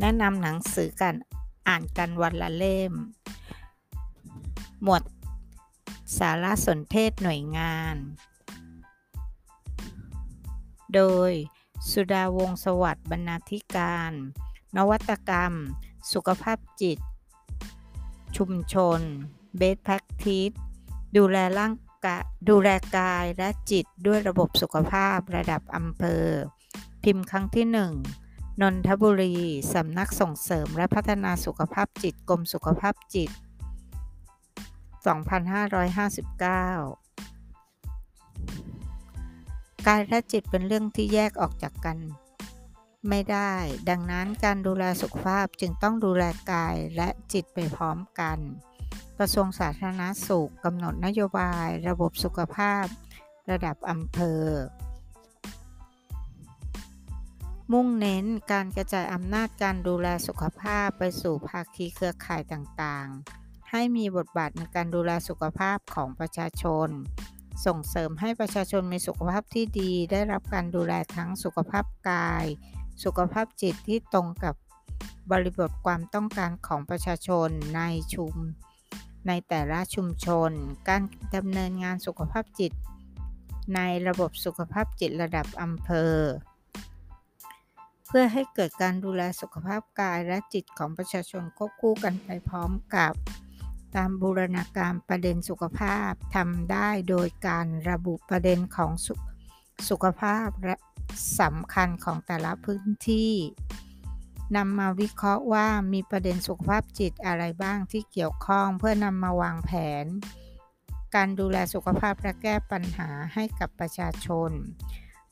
แนะนำหนังสือการอ่านกันวันละเล่ม หมวดสารสนเทศหน่วยงาน โดยสุดาวงสวัสดิ์บรรณาธิการ นวัตกรรม สุขภาพจิต ชุมชน เบสแพคทิสดูแลร่างกายดูแลกายและจิตด้วยระบบสุขภาพระดับอำเภอ พิมพ์ครั้งที่ 1 นนทบุรีสำนักส่งเสริมและพัฒนาสุขภาพจิตกรมสุขภาพจิต 2559 กายและจิตเป็นเรื่องที่แยกออกจากกัน ไม่ได้ ดังนั้นการดูแลสุขภาพจึงต้องดูแลกายและจิตไปพร้อมกัน กระทรวงสาธารณสุขกำหนดนโยบาย ระบบสุขภาพ ระดับอำเภอ มุ่งเน้นการกระจายอำนาจการดูแลสุขภาพไปสู่ภาคีเครือข่ายต่างๆ ให้มีบทบาทในการดูแลสุขภาพของประชาชน ส่งเสริมให้ประชาชนมีสุขภาพที่ดี ได้รับการดูแลทั้งสุขภาพกาย สุขภาพจิตที่ตรงกับบริบทความต้องการของประชาชนในชุม ในแต่ละชุมชน การดำเนินงานสุขภาพจิต ในระบบสุขภาพจิตระดับอำเภอ เพื่อให้เกิดการดูแลสุขภาพกายและจิตของประชาชนควบคู่กันไปพร้อมกับการบูรณาการประเด็นสุขภาพทำได้โดยการระบุประเด็นของสสุขภาพและสำคัญของแต่ละพื้นที่นำมาวิเคราะห์ว่ามีประเด็นสุขภาพจิตอะไรบ้างที่เกี่ยวข้องเพื่อนำมาวางแผน การดูแลสุขภาพและแก้ปัญหาให้กับประชาชน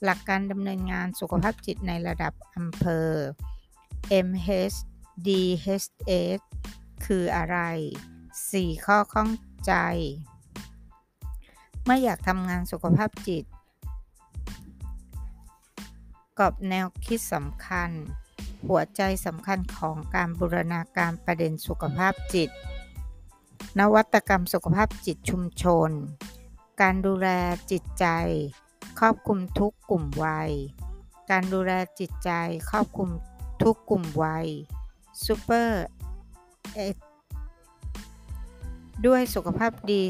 หลักการดำเนินงานสุขภาพจิตในระดับอำเภอ MHDHS คืออะไร 4 ข้อข้องใจ เมื่ออยากทำงานสุขภาพจิตกรอบแนวคิดสำคัญ หัวใจสำคัญของการบูรณาการประเด็นสุขภาพจิต นวัตกรรมสุขภาพจิตชุมชน การดูแลจิตใจ ครอบคลุมทุกกลุ่มวัย การดูแลจิตใจครอบคลุมทุกกลุ่มวัยซูเปอร์ด้วยสุขภาพดี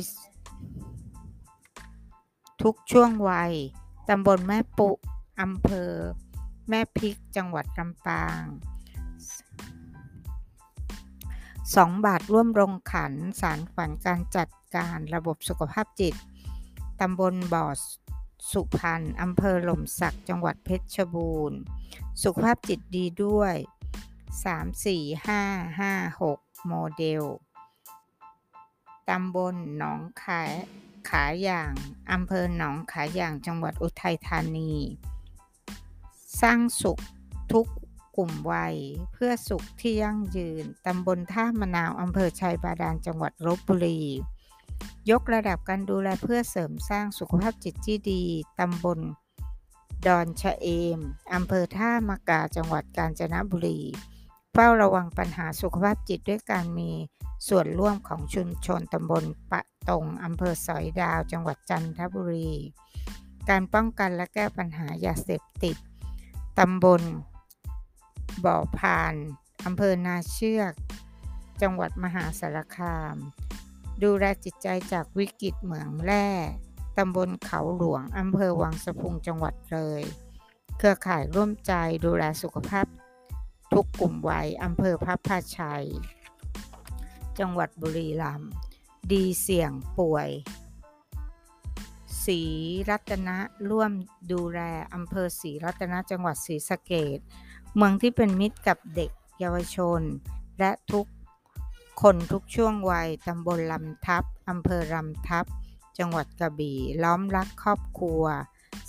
ทุกช่วงวัย ตำบลแม่ปุอำเภอ แม่พริกจังหวัดลำปาง2บาทร่วมลงขันสารฝันการจัดการระบบสุขภาพจิต ตำบลบ่อ สุพรรณอำเภอหล่มสักจังหวัดเพชรบูรณ์ สุขภาพจิตดีด้วย 3 4 5 5 6 โมเดล ตำบลหนองขายขาอย่างอำเภอหนองขาอย่างจังหวัดอุทัยธานี สร้างสุขทุกกลุ่มวัยเพื่อสุขที่ยั่งยืน ตำบลท่ามะนาวอำเภอชัยบาดาลจังหวัดลบบุรี ยกระดับการดูแลเพื่อเสริมสร้างสุขภาพจิตที่ดี ตำบล ดอนชะเอม อำเภอท่ามะกา จังหวัดกาญจนบุรี เฝ้าระวังปัญหาสุขภาพจิตด้วยการมีส่วนร่วมของชุมชนตำบลปะตงอำเภอสอยดาว จังหวัดจันทบุรี การป้องกันและแก้ปัญหายาเสพติด ตำบล บ่อพาน อำเภอนาเชือก จังหวัดมหาสารคาม ดูแลจิตใจจากวิกฤตเหมืองแร่ตำบลเขาหลวงอำเภอวังสะพุงจังหวัดเลย เครือข่ายร่วมใจดูแลสุขภาพ ทุกกลุ่มวัยอำเภอพับพาชัย จังหวัดบุรีรัมย์ดีเสี่ยงป่วยศรีรัตนะร่วมดูแลอำเภอศรีรัตนะจังหวัดศรีสะเกดเมืองที่เป็นมิตรกับเด็กเยาวชน และทุก คนทุกช่วงวัยตำบลลำทับอำเภอลำทับ จังหวัดกระบี่ ล้อมรักครอบครัว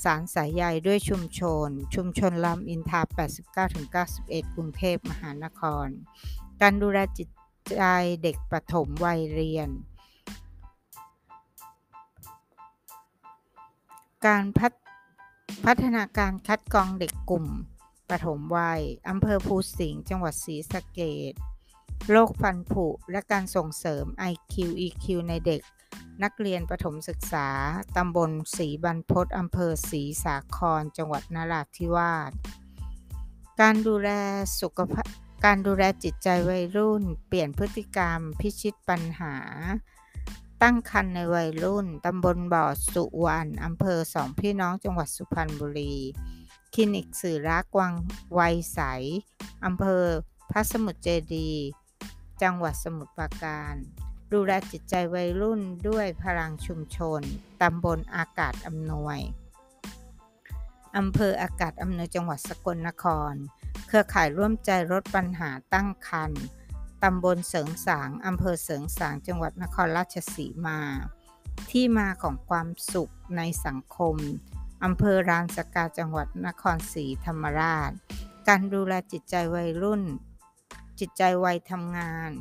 สารสายใยด้วยชุมชน ชุมชนลำอินทา 89-91 กรุงเทพมหานคร การดูแลจิตใจเด็กประถมวัยเรียน การพัฒพัฒนาการคัดกรองเด็กกลุ่มปฐมวัย อำเภอภูสิงห์ จังหวัดศรีสะเกด โรคฟันผุ และการส่งเสริม IQ EQ ในเด็ก นักเรียนประถมศึกษา ตำบลศรีบรรพตอำเภอศรีสาคร จังหวัดนราธิวาส การดูแลสุขภาพ การดูแลจิตใจวัยรุ่น เปลี่ยนพฤติกรรม พิชิตปัญหา ตั้งคันในวัยรุ่น ตำบลบ่อสุวรรณอำเภอสองพี่น้องจังหวัดสุพรรณบุรี คลินิกสื่อรักวังไวยใสอำเภอพระสมุทรเจดี จังหวัดสมุทรปราการ ดูแลจิตใจวัยรุ่นด้วยพลังชุมชน ตำบลอากาศอำนวย อำเภออากาศอำนวยจังหวัดสกลนคร เครือข่ายร่วมใจลดปัญหาตั้งครรภ์ตำบลเสริงสาง อำเภอเสริงสาง จังหวัดนครราชสีมา ที่มาของความสุขในสังคม อำเภอรานสกาจังหวัดนครศรีธรรมราช การดูแลจิตใจวัยรุ่น จิตใจวัยทำงาน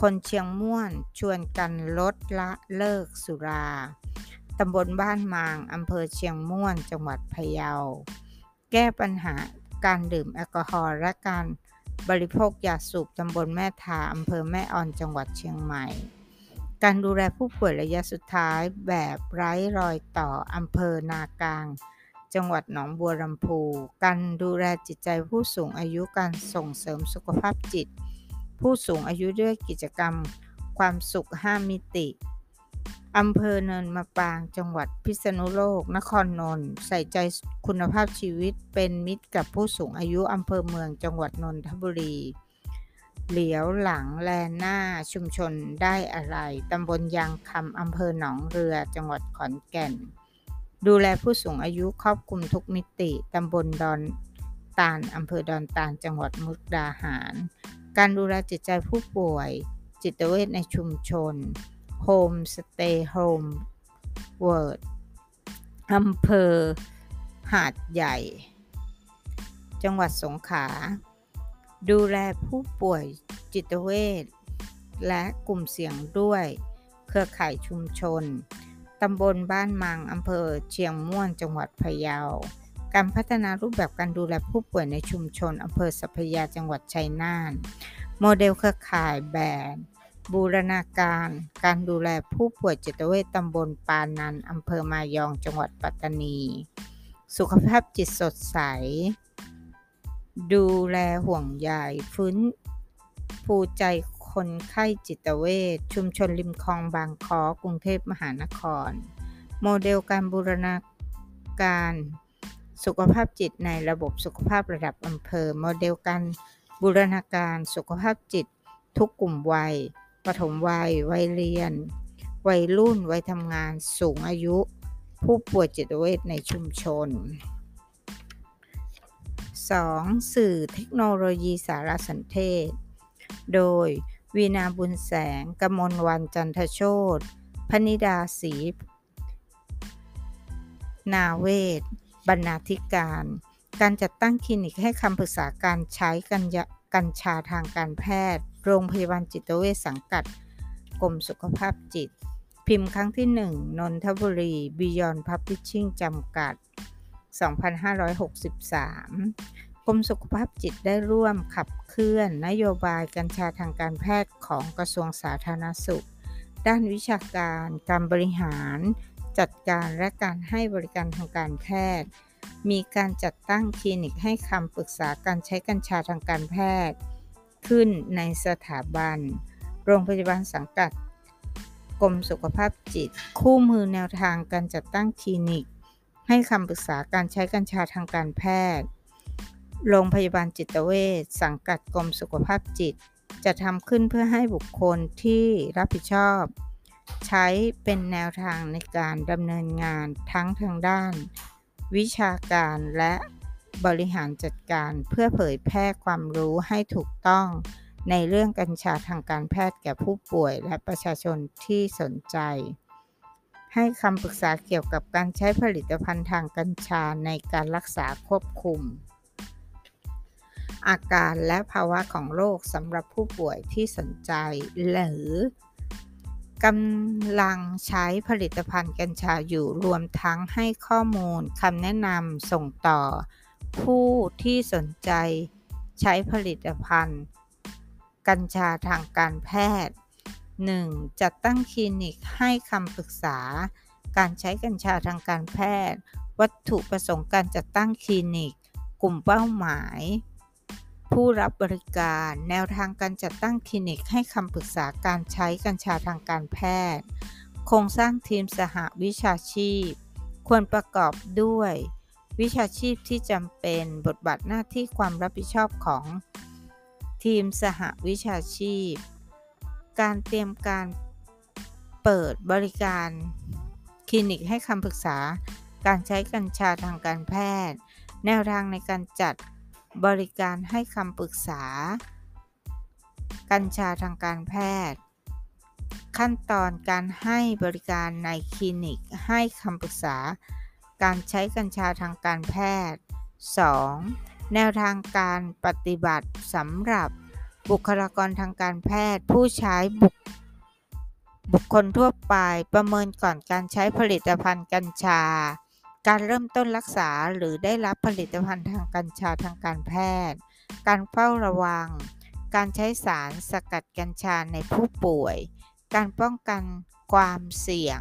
คนเชียงม่วนชวนกันลดละเลิกสุราตำบลบ้านมางอำเภอเชียงม่วนจังหวัดพะเยา แก้ปัญหาการดื่มแอลกอฮอล์และการบริโภคยาสูบตำบลแม่ทาอำเภอแม่ออนจังหวัดเชียงใหม่ การดูแลผู้ป่วยระยะสุดท้ายแบบไร้รอยต่ออำเภอนากลาง จังหวัดหนองบัวลำพูการดูแลจิตใจผู้สูงอายุการส่งเสริมสุขภาพจิต ผู้สูงอายุด้วยกิจกรรมความสุข 5 มิติอำเภอเนินมะปางจังหวัดพิษณุโลก นครนนท์ใส่ใจคุณภาพชีวิตเป็นมิตรกับผู้สูงอายุอำเภอเมืองจังหวัดนนทบุรี เหลียวหลังแลหน้าชุมชนได้อะไรตำบลยางคำอำเภอหนองเรือจังหวัดขอนแก่น ดูแลผู้สูงอายุครอบคลุมทุกมิติ ตำบลดอนตาลอำเภอดอนตาล จังหวัดมุกดาหาร การดูแลจิตใจผู้ป่วย จิตเวชในชุมชน Home Stay Home World อำเภอ หาดใหญ่ จังหวัดสงขลา ดูแลผู้ป่วยจิตเวชและกลุ่มเสี่ยงด้วย เครือข่ายชุมชน ตำบลบ้านมังอำเภอเชียงม่วน จังหวัดพะเยา การพัฒนารูปแบบการดูแลผู้ป่วยในชุมชนอำเภอสัพยาจังหวัดชัยนาท โมเดลเครือข่ายแบบบูรณาการการดูแลผู้ป่วยจิตเวชตำบลปานันอำเภอมายองจังหวัดปัตตานี สุขภาพจิตสดใส ดูแลห่วงใยฟื้นฟูใจ คนไข้จิตเวชชุมชนริมคลองบางคอกรุงเทพมหานคร โมเดลการบูรณาการสุขภาพจิตในระบบสุขภาพระดับอำเภอ โมเดลการบูรณาการสุขภาพจิต ทุกกลุ่มวัย ปฐมวัย วัยเรียน วัยรุ่น วัยทำงาน สูงอายุ ผู้ป่วยจิตเวชในชุมชน 2. สื่อเทคโนโลยีสารสนเทศ โดย วีนาบุญแสง กมลวันจันทโชตพนิดาศรีนาเวศบรรณาธิการ การจัดตั้งคลินิกให้คำปรึกษาการใช้กัญชาทางการแพทย์ โรงพยาบาลจิตเวชสังกัด กรมสุขภาพจิต พิมพ์ครั้งที่ 1 นนทบุรี Beyond Publishing จำกัด 2563กร มสุขภาพจิตได้ร่วมขับเคลื่อนนโยบายกัญชาทางการแพทย์ของกระทรวงสาธารณสุข ด้านวิชาการ การบริหาร จัดการและการให้บริการทางการแพทย์ มีการจัดตั้งคลินิกให้คำปรึกษาการใช้กัญชาทางการแพทย์ ขึ้นในสถาบัน โรงพยาบาลสังกัดกรมสุขภาพจิต คู่มือแนวทางการจัดตั้งคลินิก ให้คำปรึกษาการใช้กัญชาทางการแพทย์ โรงพยาบาลจิตเวชสังกัดกรมสุขภาพจิต จะทำขึ้นเพื่อให้บุคคลที่รับผิดชอบ ใช้เป็นแนวทางในการดำเนินงานทั้งทางด้าน วิชาการและบริหารจัดการเพื่อเผยแพร่ความรู้ให้ถูกต้อง ในเรื่องกัญชาทางการแพทย์แก่ผู้ป่วยและประชาชนที่สนใจ ให้คำปรึกษาเกี่ยวกับการใช้ผลิตภัณฑ์ทางกัญชาในการรักษาควบคุม อาการและภาวะของโรคสำหรับผู้ป่วยที่สนใจ หรือกำลังใช้ผลิตภัณฑ์กัญชาอยู่รวมทั้งให้ข้อมูลคำแนะนำส่งต่อ ผู้ที่สนใจใช้ผลิตภัณฑ์ กัญชาทางการแพทย์ 1. จัดตั้งคลินิกให้คำปรึกษา การใช้กัญชาทางการแพทย์ วัตถุประสงค์การจัดตั้งคลินิก กลุ่มเป้าหมาย ผู้รับบริการแนวทางการจัดตั้งคลินิกให้คำปรึกษาการใช้กัญชาทางการแพทย์ โครงสร้างทีมสหวิชาชีพ ควรประกอบด้วย วิชาชีพที่จำเป็นบทบาทหน้าที่ความรับผิดชอบของ ทีมสหวิชาชีพ การเตรียมการเปิดบริการคลินิกให้คำปรึกษาการใช้กัญชาทางการแพทย์ แนวทางในการจัด บริการให้คำปรึกษา กัญชาทางการแพทย์ ขั้นตอนการให้บริการในคลินิกให้คำปรึกษา การใช้กัญชาทางการแพทย์ 2. แนวทางการปฏิบัติสำหรับบุคลากรทางการแพทย์ ผู้ใช้บุคบุคคลทั่วไปประเมินก่อนการใช้ผลิตภัณฑ์กัญชา การเริ่มต้นรักษาหรือได้รับผลิตภัณฑ์ทางกัญชาทางการแพทย์ การเฝ้าระวัง การใช้สารสกัดกัญชาในผู้ป่วย การป้องกันความเสี่ยง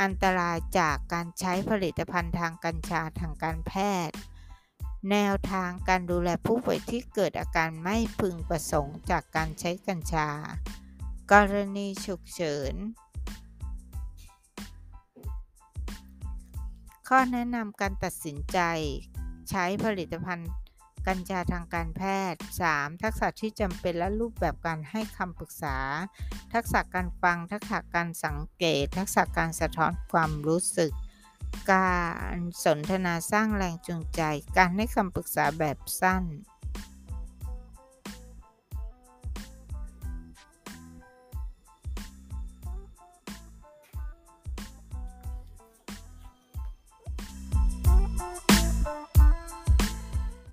อันตรายจากการใช้ผลิตภัณฑ์ทางกัญชาทางการแพทย์ แนวทางการดูแลผู้ป่วยที่เกิดอาการไม่พึงประสงค์จากการใช้กัญชา กรณีฉุกเฉิน ข้อแนะนำการตัดสินใจ ใช้ผลิตภัณฑ์กัญชาทางการแพทย์ 3. ทักษะที่จำเป็นและรูปแบบการให้คำปรึกษา ทักษะการฟัง ทักษะการสังเกต ทักษะการสะท้อนความรู้สึก การสนทนาสร้างแรงจูงใจ การให้คำปรึกษาแบบสั้น